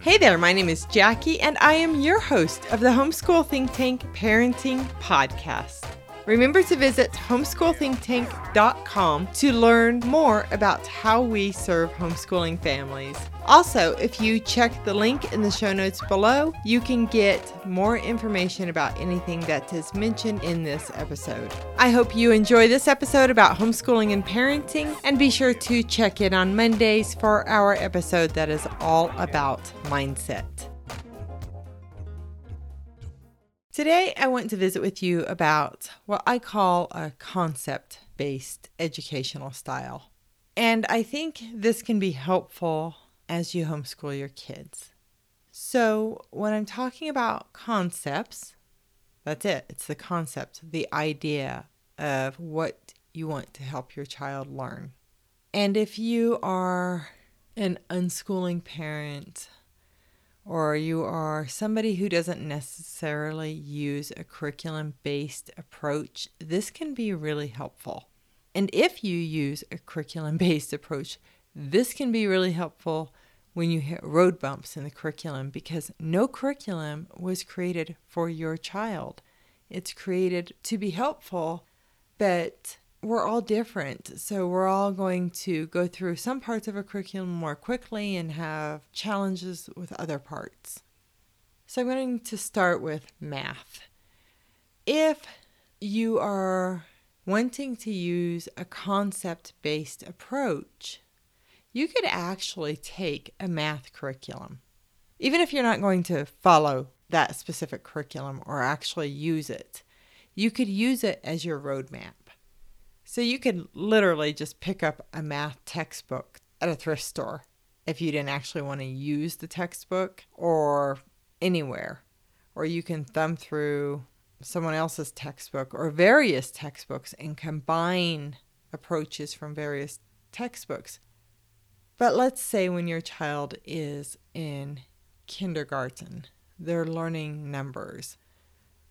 Hey there, my name is Jackie, and I am your host of the Homeschool Think Tank Parenting Podcast. Remember to visit homeschoolthinktank.com to learn more about how we serve homeschooling families. Also, if you check the link in the show notes below, you can get more information about anything that is mentioned in this episode. I hope you enjoy this episode about homeschooling and parenting, and be sure to check in on Mondays for our episode that is all about mindset. Today, I want to visit with you about what I call a concept based educational style. And I think this can be helpful as you homeschool your kids. So, when I'm talking about concepts, that's it. It's the concept, the idea of what you want to help your child learn. And if you are an unschooling parent, or you are somebody who doesn't necessarily use a curriculum based approach, this can be really helpful. And if you use a curriculum based approach, this can be really helpful when you hit road bumps in the curriculum because no curriculum was created for your child. It's created to be helpful, but we're all different. So we're all going to go through some parts of a curriculum more quickly and have challenges with other parts. So I'm going to start with math. If you are wanting to use a concept based approach, you could actually take a math curriculum. Even if you're not going to follow that specific curriculum or actually use it, you could use it as your roadmap. So you could literally just pick up a math textbook at a thrift store if you didn't actually want to use the textbook or anywhere. Or you can thumb through someone else's textbook or various textbooks and combine approaches from various textbooks. But let's say when your child is in kindergarten, they're learning numbers.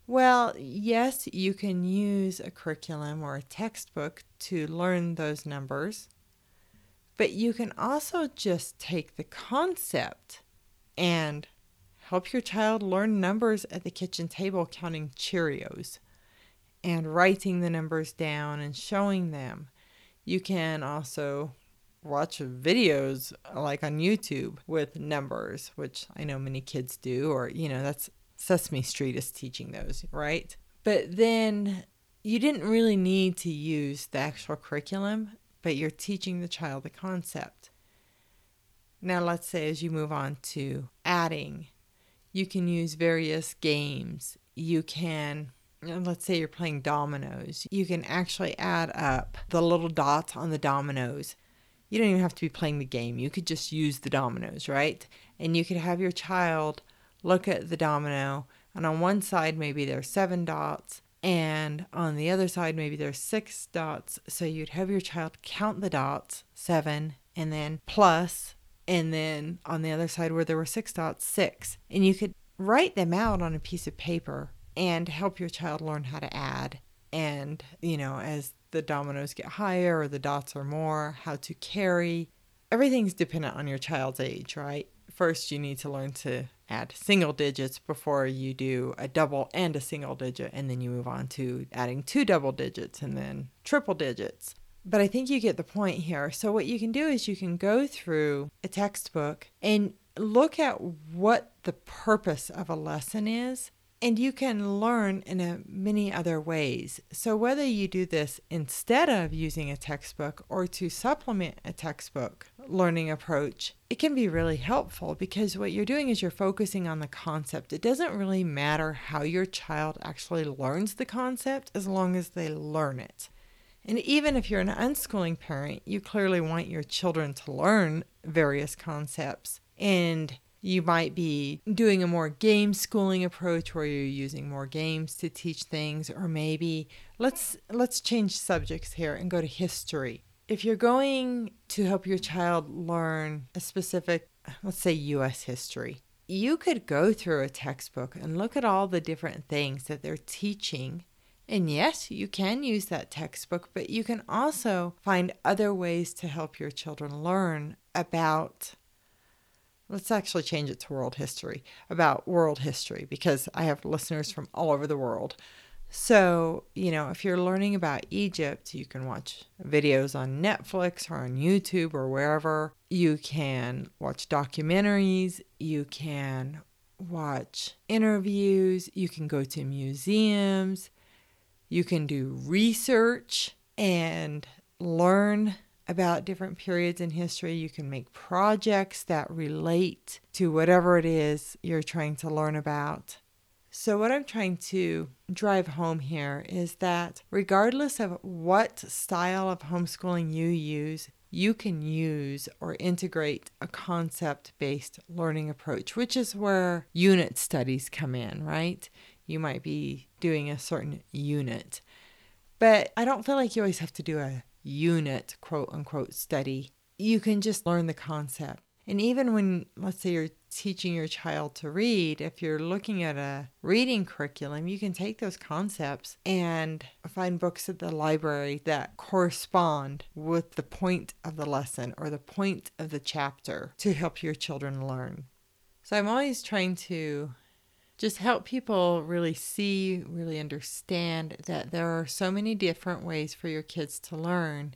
Well, yes, you can use a curriculum or a textbook to learn those numbers, but you can also just take the concept and help your child learn numbers at the kitchen table counting Cheerios and writing the numbers down and showing them. You can also watch videos uh, like on YouTube with numbers, which I know many kids do, or, you know, that's Sesame Street is teaching those, right? But then you didn't really need to use the actual curriculum, but you're teaching the child the concept. Now, let's say as you move on to adding, you can use various games. You can, let's say you're playing dominoes, you can actually add up the little dots on the dominoes. You don't even have to be playing the game. You could just use the dominoes, right? And you could have your child look at the domino, and on one side, maybe there's seven dots, and on the other side, maybe there's six dots. So you'd have your child count the dots, seven, and then plus, and then on the other side where there were six dots, six. And you could write them out on a piece of paper and help your child learn how to add. And, you know, as the dominoes get higher or the dots are more, how to carry. Everything's dependent on your child's age, right? First, you need to learn to add single digits before you do a double and a single digit, and then you move on to adding two double digits and then triple digits. But I think you get the point here. So, what you can do is you can go through a textbook and look at what the purpose of a lesson is and you can learn in a, many other ways. So, whether you do this instead of using a textbook or to supplement a textbook learning approach, it can be really helpful because what you're doing is you're focusing on the concept. It doesn't really matter how your child actually learns the concept as long as they learn it. And even if you're an unschooling parent, you clearly want your children to learn various concepts. And you might be doing a more game schooling approach where you're using more games to teach things or maybe let's let's change subjects here and go to history. If you're going to help your child learn a specific let's say US history, you could go through a textbook and look at all the different things that they're teaching and yes, you can use that textbook, but you can also find other ways to help your children learn about let's actually change it to world history, about world history, because I have listeners from all over the world. So, you know, if you're learning about Egypt, you can watch videos on Netflix or on YouTube or wherever. You can watch documentaries. You can watch interviews. You can go to museums. You can do research and learn about different periods in history. You can make projects that relate to whatever it is you're trying to learn about. So, what I'm trying to drive home here is that regardless of what style of homeschooling you use, you can use or integrate a concept based learning approach, which is where unit studies come in, right? You might be doing a certain unit. But I don't feel like you always have to do a unit, quote unquote, study. You can just learn the concept. And even when, let's say, you're teaching your child to read, if you're looking at a reading curriculum, you can take those concepts and find books at the library that correspond with the point of the lesson or the point of the chapter to help your children learn. So I'm always trying to just help people really see, really understand that there are so many different ways for your kids to learn.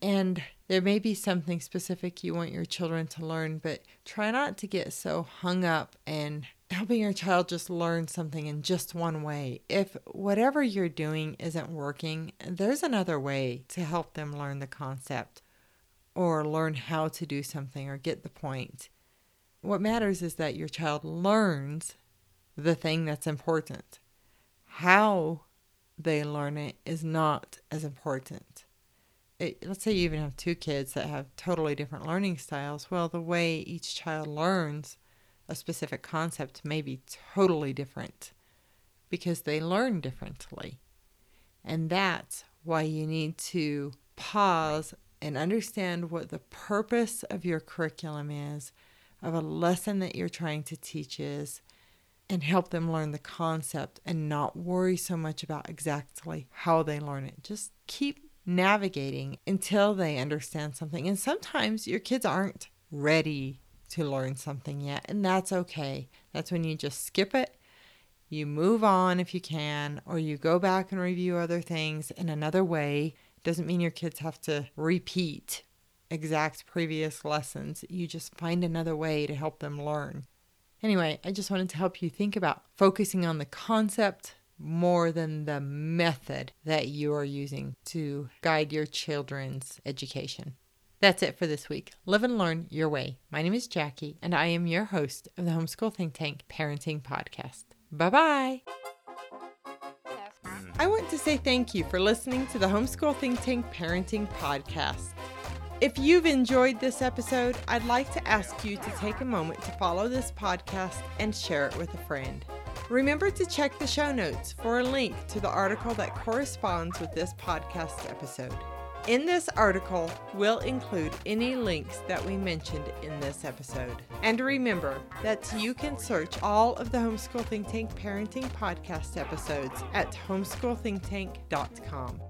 And there may be something specific you want your children to learn, but try not to get so hung up in helping your child just learn something in just one way. If whatever you're doing isn't working, there's another way to help them learn the concept or learn how to do something or get the point. What matters is that your child learns the thing that's important. How they learn it is not as important. It, let's say you even have two kids that have totally different learning styles. Well, the way each child learns a specific concept may be totally different because they learn differently. And that's why you need to pause and understand what the purpose of your curriculum is, of a lesson that you're trying to teach is, and help them learn the concept and not worry so much about exactly how they learn it. Just keep navigating until they understand something. And sometimes your kids aren't ready to learn something yet, and that's okay. That's when you just skip it. You move on if you can, or you go back and review other things in another way. Doesn't mean your kids have to repeat exact previous lessons. You just find another way to help them learn. Anyway, I just wanted to help you think about focusing on the concept more than the method that you are using to guide your children's education. That's it for this week. Live and learn your way. My name is Jackie, and I am your host of the Homeschool Think Tank Parenting Podcast. Bye bye. I want to say thank you for listening to the Homeschool Think Tank Parenting Podcast. If you've enjoyed this episode, I'd like to ask you to take a moment to follow this podcast and share it with a friend. Remember to check the show notes for a link to the article that corresponds with this podcast episode. In this article, we'll include any links that we mentioned in this episode. And remember that you can search all of the Homeschool Think Tank Parenting Podcast episodes at homeschoolthinktank.com.